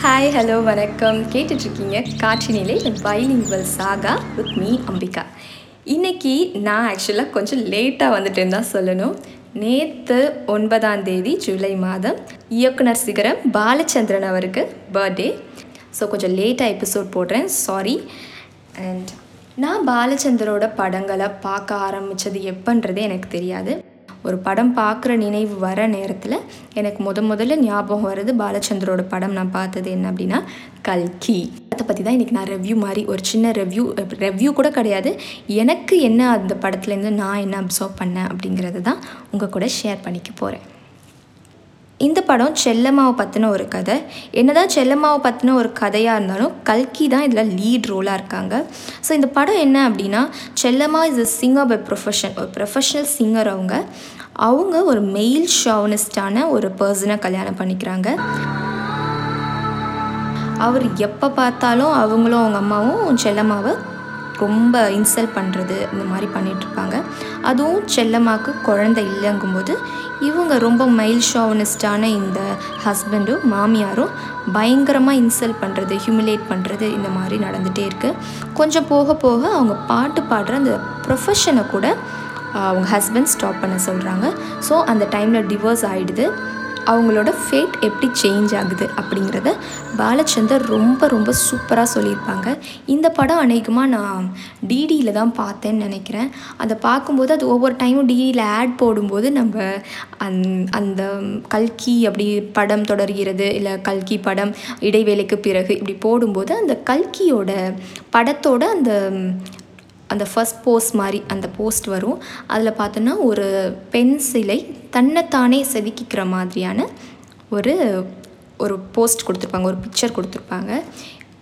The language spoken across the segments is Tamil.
ஹாய் ஹலோ வணக்கம். கேட்டுட்ருக்கீங்க காற்றினிலே bilingual saga with me Ambika. இன்றைக்கி நான் ஆக்சுவலாக கொஞ்சம் லேட்டாக வந்துட்டேன்னு தான் சொல்லணும். நேற்று ஒன்பதாம் தேதி ஜூலை மாதம் இயக்குனர் சிகரம் பாலச்சந்திரன் அவருக்கு பர்த்டே ஸோ கொஞ்சம் லேட்டாக எபிசோட் போடுறேன். சாரி அண்ட் நான் பாலச்சந்தரோட படங்களை பார்க்க ஆரம்பித்தது எப்பன்றதே எனக்கு தெரியாது. ஒரு படம் பார்க்குற நினைவு வர நேரத்தில் எனக்கு முத முதல்ல ஞாபகம் வருது பாலச்சந்தரோட படம் நான் பார்த்தது என்ன அப்படின்னா கல்கி. அதை பற்றி தான் இன்றைக்கி நான் ரெவ்யூ மாதிரி ஒரு சின்ன ரெவ்யூ ரெவ்யூ கூட கிடையாது. எனக்கு என்ன அந்த படத்துலேருந்து நான் என்ன அப்சர்வ் பண்ணேன் அப்படிங்கிறது தான் உங்கள் கூட ஷேர் பண்ணிக்க போகிறேன் இந்த படம் செல்லம்மாவை பற்றின ஒரு கதை. என்னதான் செல்லம்மாவை பற்றின ஒரு கதையாக இருந்தாலும் கல்கி தான் இதில் லீட் ரோலாக இருக்காங்க. ஸோ இந்த படம் என்ன அப்படின்னா Chellamma is a singer by profession ஒரு ப்ரொஃபஷனல் சிங்கர் அவங்க. அவங்க ஒரு மெயில் ஷாவனிஸ்டான ஒரு பர்சனை கல்யாணம் பண்ணிக்கிறாங்க. அவர் எப்போ பார்த்தாலும் அவங்களும் அவங்க அம்மாவும் செல்லம்மாவை ரொம்ப இன்சல்ட் பண்ணுறது இந்த மாதிரி பண்ணிகிட்ருப்பாங்க அதுவும் செல்லம்மாவுக்கு குழந்தை இல்லைங்கும்போது இவங்க ரொம்ப மைல் ஷாவனிஸ்டான இந்த ஹஸ்பண்டும் மாமியாரும் பயங்கரமாக இன்சல்ட் பண்ணுறது ஹியூமிலேட் பண்ணுறது இந்த மாதிரி நடந்துகிட்டே இருக்குது கொஞ்சம் போக போக அவங்க பாட்டு பாடுற அந்த ப்ரொஃபஷனை கூட அவங்க ஹஸ்பண்ட் ஸ்டாப் பண்ண சொல்கிறாங்க ஸோ அந்த டைமில் டிவோர்ஸ் ஆகிடுது அவங்களோட ஃபேட் எப்படி சேஞ்ச் ஆகுது அப்படிங்கிறத பாலச்சந்தர் ரொம்ப ரொம்ப சூப்பராக சொல்லியிருப்பாங்க. இந்த படம் அநேகமாக நான் டிடியில் தான் பார்த்தேன்னு நினைக்கிறேன். அதை பார்க்கும்போது அது ஒவ்வொரு டைமும் டிடியில் ஆட் போடும்போது நம்ம அந் அந்த கல்கி அப்படி படம் தொடர்கிறது இல்லை கல்கி படம் இடைவேளைக்கு பிறகு இப்படி போடும்போது அந்த கல்கியோட படத்தோட அந்த அந்த ஃபஸ்ட் போஸ்ட் மாதிரி அந்த போஸ்ட் வரும். அதில் பார்த்தோன்னா ஒரு பெண் சிலை தன்னைத்தானே செதுக்கிக்கிற மாதிரியான ஒரு ஒரு போஸ்ட் கொடுத்துருப்பாங்க ஒரு பிக்சர் கொடுத்துருப்பாங்க.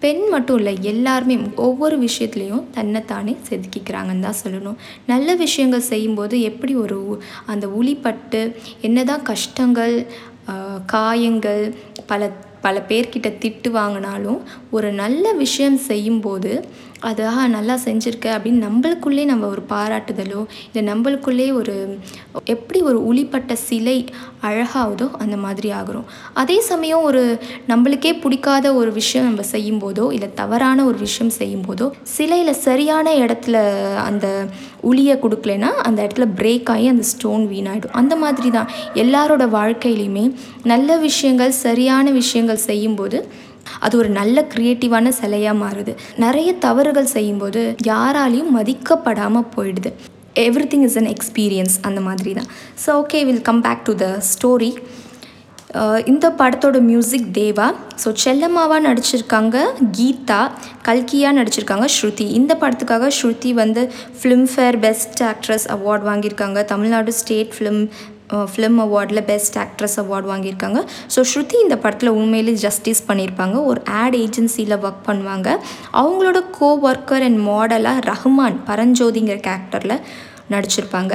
பெண் மட்டும் இல்லை எல்லாருமே ஒவ்வொரு விஷயத்துலேயும் தன்னைத்தானே செதுக்கிக்கிறாங்கன்னு தான் சொல்லணும். நல்ல விஷயங்கள் செய்யும்போது எப்படி ஒரு அந்த உளிப்பட்டு என்னதான் கஷ்டங்கள் காயங்கள் பல பல பேர்கிட்ட திட்டு வாங்கினாலும் ஒரு நல்ல விஷயம் செய்யும்போது அதாக நல்லா செஞ்சுருக்க அப்படின்னு நம்மளுக்குள்ளே நம்ம ஒரு பாராட்டுதலோ இல்லை நம்மளுக்குள்ளே ஒரு எப்படி ஒரு உளிப்பட்ட சிலை அழகாகுதோ அந்த மாதிரி ஆகிறோம். அதே சமயம் ஒரு நம்மளுக்கே பிடிக்காத ஒரு விஷயம் நம்ம செய்யும்போதோ இல்லை தவறான ஒரு விஷயம் செய்யும்போதோ சிலையில் சரியான இடத்துல அந்த உளியை கொடுக்கலனா அந்த இடத்துல பிரேக் ஆகி அந்த ஸ்டோன் வீணாயிடும். அந்த மாதிரி தான் எல்லாரோட வாழ்க்கையிலையுமே நல்ல விஷயங்கள் சரியான விஷயங்கள் செய்யும்போது அது ஒரு நல்ல க்ரியேட்டிவான சிலையாக மாறுது. நிறைய தவறுகள் செய்யும்போது யாராலையும் மதிக்கப்படாமல் போயிடுது. Everything is an experience அந்த மாதிரி தான் so okay will come back to the story இந்த படத்தோட மியூசிக் தேவா. ஸோ செல்லம்மாவாக நடிச்சிருக்காங்க கீதா. கல்கியாக நடிச்சிருக்காங்க ஸ்ருதி. இந்த படத்துக்காக ஸ்ருதி வந்து ஃபிலிம்ஃபேர் பெஸ்ட் ஆக்ட்ரஸ் அவார்ட் வாங்கியிருக்காங்க. தமிழ்நாடு ஸ்டேட் ஃபிலிம் ஃபிலிம் அவார்டில் பெஸ்ட் ஆக்ட்ரஸ் அவார்டு வாங்கியிருக்காங்க. ஸோ ஸ்ருதி இந்த படத்தில் உண்மையிலே ஜஸ்டிஸ் பண்ணியிருப்பாங்க. ஒரு ஆட் ஏஜென்சியில் ஒர்க் பண்ணுவாங்க. அவங்களோட கோ ஒர்க்கர் அண்ட் மாடலாக ரஹ்மான் பரஞ்சோதிங்கிற கேரக்டரில் நடிச்சிருப்பாங்க.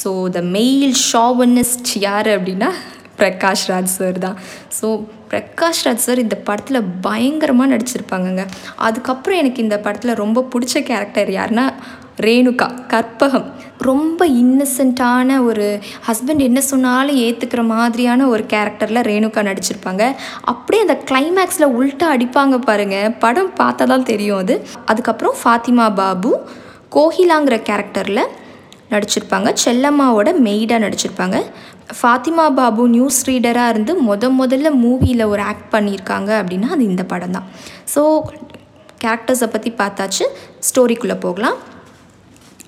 ஸோ த மெயில் ஷாவனிஸ்ட் யார் அப்படின்னா பிரகாஷ் ராஜ் சார் தான். ஸோ பிரகாஷ் ராஜ் சார் இந்த படத்தில் பயங்கரமாக நடிச்சிருப்பாங்கங்க. அதுக்கப்புறம் எனக்கு இந்த படத்தில் ரொம்ப பிடிச்ச கேரக்டர் யாருன்னா ரேணுகா கற்பகம். ரொம்ப இன்னசென்ட்டான ஒரு ஹஸ்பண்ட் என்ன சொன்னாலும் ஏற்றுக்கிற மாதிரியான ஒரு கேரக்டரில் ரேணுகா நடிச்சிருப்பாங்க. அப்படியே அந்த கிளைமேக்ஸில் உல்ட்டா அடிப்பாங்க பாருங்கள் படம் பார்த்தா தான் தெரியும் அது. அதுக்கப்புறம் ஃபாத்திமா பாபு கோகிலாங்கிற கேரக்டரில் நடிச்சிருப்பாங்க. செல்லம்மாவோட மெய்டாக நடிச்சிருப்பாங்க. ஃபாத்திமா பாபு நியூஸ் ரீடராக இருந்து முத முதல்ல மூவியில் ஒரு ஆக்ட் பண்ணியிருக்காங்க அப்படின்னா அது இந்த படம் தான் ஸோ கேரக்டர்ஸை பற்றி பார்த்தாச்சு. ஸ்டோரிக்குள்ளே போகலாம்.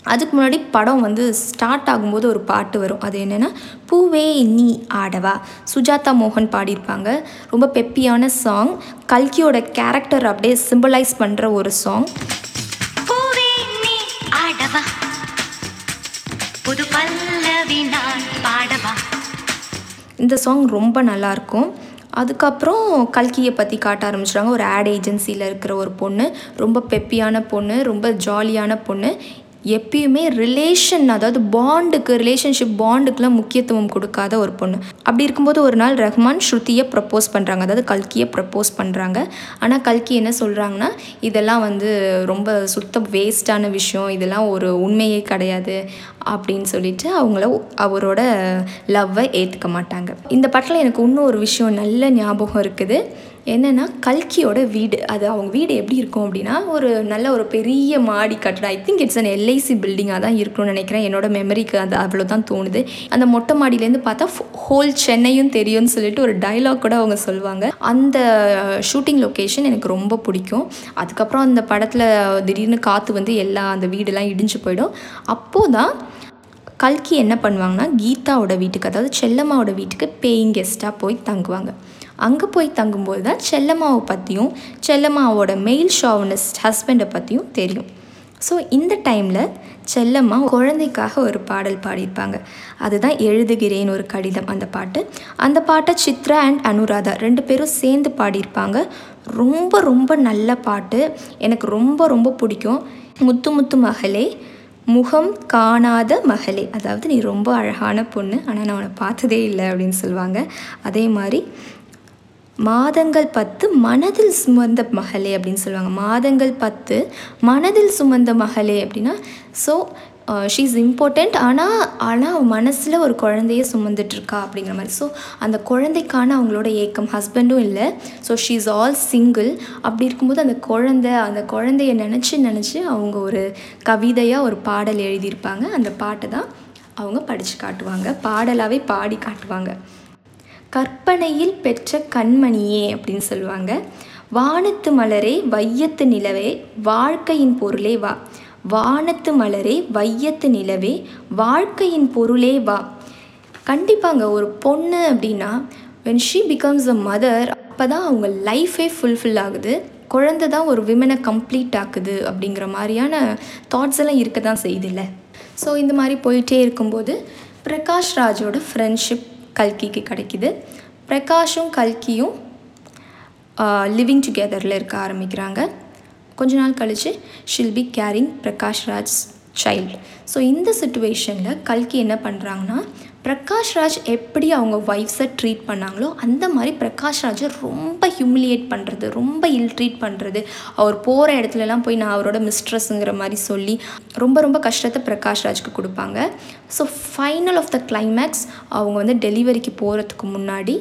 அதுக்கு முன்னாடி படம் வந்து ஸ்டார்ட் ஆகும்போது ஒரு பாட்டு வரும். அது என்னென்னா பூவே நீ ஆடவா? சுஜாதா மோகன் பாடியிருப்பாங்க. ரொம்ப பெப்பியான சாங் கல்கியோட கேரக்டர் அப்படியே சிம்பிளைஸ் பண்ணுற ஒரு சாங் இந்த சாங் ரொம்ப நல்லாயிருக்கும் அதுக்கப்புறம் கல்கியை பற்றி காட்ட ஆரம்பிச்சிட்டாங்க. ஒரு ஆட் ஏஜென்சியில் இருக்கிற ஒரு பொண்ணு. ரொம்ப பெப்பியான பொண்ணு. ரொம்ப ஜாலியான பொண்ணு. எப்பயுமே ரிலேஷன் அதாவது பாண்டுக்கு ரிலேஷன்ஷிப் பாண்டுக்கெலாம் முக்கியத்துவம் கொடுக்காத ஒரு பொண்ணு. அப்படி இருக்கும்போது ஒரு நாள் ரஹ்மான் ஸ்ருதியை ப்ரப்போஸ் பண்ணுறாங்க அதாவது கல்கியை ப்ரப்போஸ் பண்ணுறாங்க ஆனால் கல்கி என்ன சொல்கிறாங்கன்னா இதெல்லாம் வந்து ரொம்ப சுத்த வேஸ்டான விஷயம். இதெல்லாம் ஒரு உண்மையே கிடையாது. அப்படின்னு சொல்லிட்டு அவங்கள அவரோட லவ்வை ஏற்றுக்க மாட்டாங்க. இந்த படத்தில் எனக்கு இன்னும் ஒரு விஷயம் நல்ல ஞாபகம் இருக்குது. என்னென்னா கல்கியோட வீடு. அது அவங்க வீடு எப்படி இருக்கும் அப்படின்னா ஒரு நல்ல ஒரு பெரிய மாடி கட்டடம். I think it's an LIC பில்டிங்காக தான் இருக்கணும்னு நினைக்கிறேன். என்னோட மெமரிக்கு அது அவ்வளோ தான் தோணுது. அந்த மொட்டை மாடியிலேருந்து பார்த்தா ஹோல் சென்னையும் தெரியும்னு சொல்லிட்டு ஒரு டைலாக் கூட அவங்க சொல்லுவாங்க. அந்த ஷூட்டிங் லொக்கேஷன் எனக்கு ரொம்ப பிடிக்கும். அதுக்கப்புறம் அந்த படத்தில் திடீர்னு காற்று வந்து எல்லா அந்த வீடெல்லாம் இடிஞ்சு போயிடும். அப்போது தான் கல்கி என்ன பண்ணுவாங்கன்னா கீதாவோட வீட்டுக்கு அதாவது செல்லம்மாவோட வீட்டுக்கு பேயிங் கெஸ்ட்டாக போய் தங்குவாங்க. அங்கே போய் தங்கும்போது தான் செல்லம்மாவை பற்றியும் செல்லம்மாவோட மெயில் ஷாவனிஸ்ட் ஹஸ்பண்டை பற்றியும் தெரியும். ஸோ இந்த டைமில் செல்லம்மா குழந்தைக்காக ஒரு பாடல் பாடியிருப்பாங்க. அதுதான் எழுதுகிறேன் ஒரு கடிதம் அந்த பாட்டு. அந்த பாட்டை சித்ரா அண்ட் அனுராதா ரெண்டு பேரும் சேர்ந்து பாடியிருப்பாங்க. ரொம்ப ரொம்ப நல்ல பாட்டு. எனக்கு ரொம்ப ரொம்ப பிடிக்கும். முத்து முத்து மகளே முகம் காணாத மகளே. அதாவது நீ ரொம்ப அழகான பொண்ணு ஆனால் நான் உன்னை பார்த்ததே இல்லை அப்படின்னு சொல்லுவாங்க. அதே மாதிரி மாதங்கள் பத்து மனதில் சுமந்த மகளே அப்படின்னு சொல்லுவாங்க. மாதங்கள் பத்து மனதில் சுமந்த மகளே அப்படின்னா ஸோ ஷீ இஸ் இம்பார்ட்டண்ட் ஆனால் ஆனால் மனசில் ஒரு குழந்தைய சுமந்துட்டுருக்கா அப்படிங்கிற மாதிரி. ஸோ அந்த குழந்தைக்கான அவங்களோட ஏக்கம் ஹஸ்பண்டும் இல்லை. So she is all single அப்படி இருக்கும்போது அந்த குழந்தை அந்த குழந்தைய நினச்சி நினச்சி அவங்க ஒரு கவிதையாக ஒரு பாடல் எழுதியிருப்பாங்க. அந்த பாட்டை தான் அவங்க படித்து காட்டுவாங்க. பாடலாகவே பாடி காட்டுவாங்க. கற்பனையில் பெற்ற கண்மணியே அப்படின்னு சொல்லுவாங்க. வானத்து மலரே வையத்து நிலவே வாழ்க்கையின் பொருளே வா. வானத்து மலரே வையத்து நிலவே வாழ்க்கையின் பொருளே வா. கண்டிப்பாங்க ஒரு பொண்ணு அப்படின்னா when she becomes a mother அப்போ தான் அவங்க லைஃபே ஃபுல்ஃபில் ஆகுது. குழந்த தான் ஒரு விமனை கம்ப்ளீட் ஆக்குது அப்படிங்கிற மாதிரியான தாட்ஸ் எல்லாம் இருக்க தான் செய்யுதுல்ல ஸோ இந்த மாதிரி போயிட்டே இருக்கும்போது பிரகாஷ் ராஜோட ஃப்ரெண்ட்ஷிப் கல்கிக்கு கிடைக்கிது. பிரகாஷும் கல்கியும் லிவிங் டுகெதரில் இருக்க ஆரம்பிக்கிறாங்க. கொஞ்ச நாள் கழித்து she'll be carrying Prakash Raj child so இந்த சுச்சுவேஷனில் கல்கி என்ன பண்ணுறாங்கன்னா பிரகாஷ் ராஜ் எப்படி அவங்க ஒய்ஃப்ஸை ட்ரீட் பண்ணாங்களோ அந்த மாதிரி பிரகாஷ் ராஜை ரொம்ப ஹியூமிலியேட் பண்ணுறது ரொம்ப இல் ட்ரீட் பண்ணுறது அவர் போகிற இடத்துலலாம் போய் நான் அவரோட மிஸ்ட்ரஸ்ங்கிற மாதிரி சொல்லி ரொம்ப ரொம்ப கஷ்டத்தை பிரகாஷ் ராஜ்க்கு கொடுப்பாங்க. So final of the climax அவங்க வந்து டெலிவரிக்கு போகிறதுக்கு முன்னாடி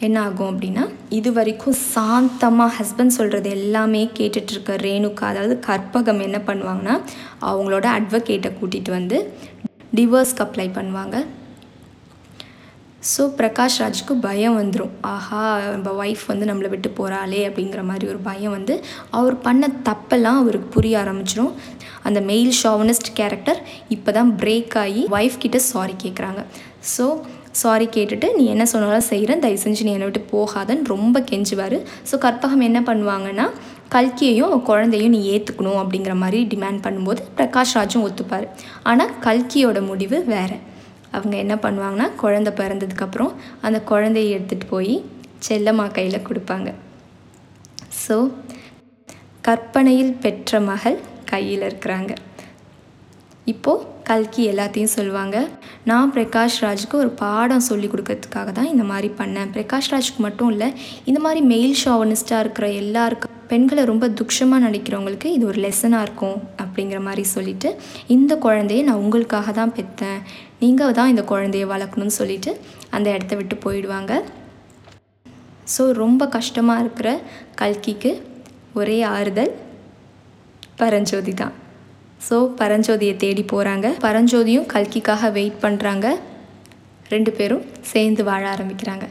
என்ன ஆகும் அப்படின்னா இது வரைக்கும் சாந்தமாக ஹஸ்பண்ட் சொல்கிறது எல்லாமே கேட்டுட்ருக்க ரேணுகா அதாவது கற்பகம் என்ன பண்ணுவாங்கன்னா அவங்களோட அட்வொகேட்டை கூட்டிகிட்டு வந்து டிவோர்ஸ்க்கு அப்ளை பண்ணுவாங்க. ஸோ பிரகாஷ் ராஜுக்கு பயம் வந்துடும் ஆஹா நம்ம ஒய்ஃப் வந்து நம்மளை விட்டு போகிறாளே அப்படிங்கிற மாதிரி ஒரு பயம் வந்து அவர் பண்ண தப்பெல்லாம் அவருக்கு புரிய ஆரம்பிச்சிடும் அந்த மெயில் ஷாவனிஸ்ட் கேரக்டர் இப்போ தான் பிரேக் ஆகி ஒய்ஃப் கிட்ட சாரி கேட்குறாங்க ஸோ சாரி கேட்டுட்டு நீ என்ன சொன்னாலும் செய்கிறேன் தயவு செஞ்சு நீ என்னை விட்டு போகாதன்னு ரொம்ப கெஞ்சுவார். ஸோ கற்பகம் என்ன பண்ணுவாங்கன்னா கல்கியையும் குழந்தையும் நீ ஏற்றுக்கணும் அப்படிங்கிற மாதிரி டிமாண்ட் பண்ணும்போது பிரகாஷ் ராஜும் ஒத்துப்பார். ஆனால் கல்கியோட முடிவு வேறு. அவங்க என்ன பண்ணுவாங்கன்னா குழந்த பிறந்ததுக்கப்புறம் அந்த குழந்தையை எடுத்துகிட்டு போய் செல்லம்மா கையில் கொடுப்பாங்க. ஸோ கற்பனையில் பெற்ற மகள் கையில் இருக்கிறாங்க. இப்போது கல்கி எல்லாத்தையும் சொல்லுவாங்க. நான் பிரகாஷ் ராஜுக்கு ஒரு பாடம் சொல்லி கொடுக்கறதுக்காக தான் இந்த மாதிரி பண்ணேன். பிரகாஷ் ராஜுக்கு மட்டும் இல்லை இந்த மாதிரி மெயில் ஷாவனிஸ்டாக இருக்கிற எல்லாருக்கும் பெண்களை ரொம்ப துக்ஷமாக நினைக்கிறவங்களுக்கு இது ஒரு லெசனாக இருக்கும் அப்படிங்கிற மாதிரி சொல்லிட்டு இந்த குழந்தைய நான் உங்களுக்காக தான் பெற்றேன். நீங்கள் தான் இந்த குழந்தைய வளர்க்கணும்னு சொல்லிட்டு அந்த இடத்த விட்டு போயிடுவாங்க. ஸோ ரொம்ப கஷ்டமாக இருக்கிற கல்கிக்கு ஒரே ஆறுதல் பரஞ்சோதி தான். ஸோ பரஞ்சோதியை தேடி போகிறாங்க பரஞ்சோதியும் கல்கிக்காக வெயிட் பண்ணுறாங்க ரெண்டு பேரும் சேர்ந்து வாழ ஆரம்பிக்கிறாங்க.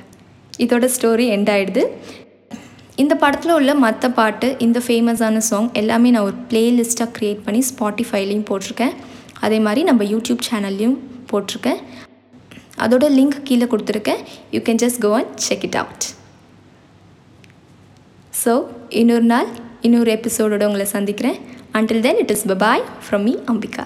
இதோட ஸ்டோரி எண்ட் ஆகிடுது இந்த படத்தில் உள்ள மற்ற பாட்டு இந்த ஃபேமஸான சாங் எல்லாமே நான் ஒரு பிளேலிஸ்ட்டாக க்ரியேட் பண்ணி ஸ்பாட்டிஃபைலையும் போட்டிருக்கேன். அதே மாதிரி நம்ம யூடியூப் சேனல்லையும் போட்டிருக்கேன். அதோட லிங்க் கீழே கொடுத்துருக்கேன். You can just go and check it out so இன்னொரு நாள் இன்னொரு எபிசோடோடு உங்களை சந்திக்கிறேன். Until then, it is bye bye from me, Ambika.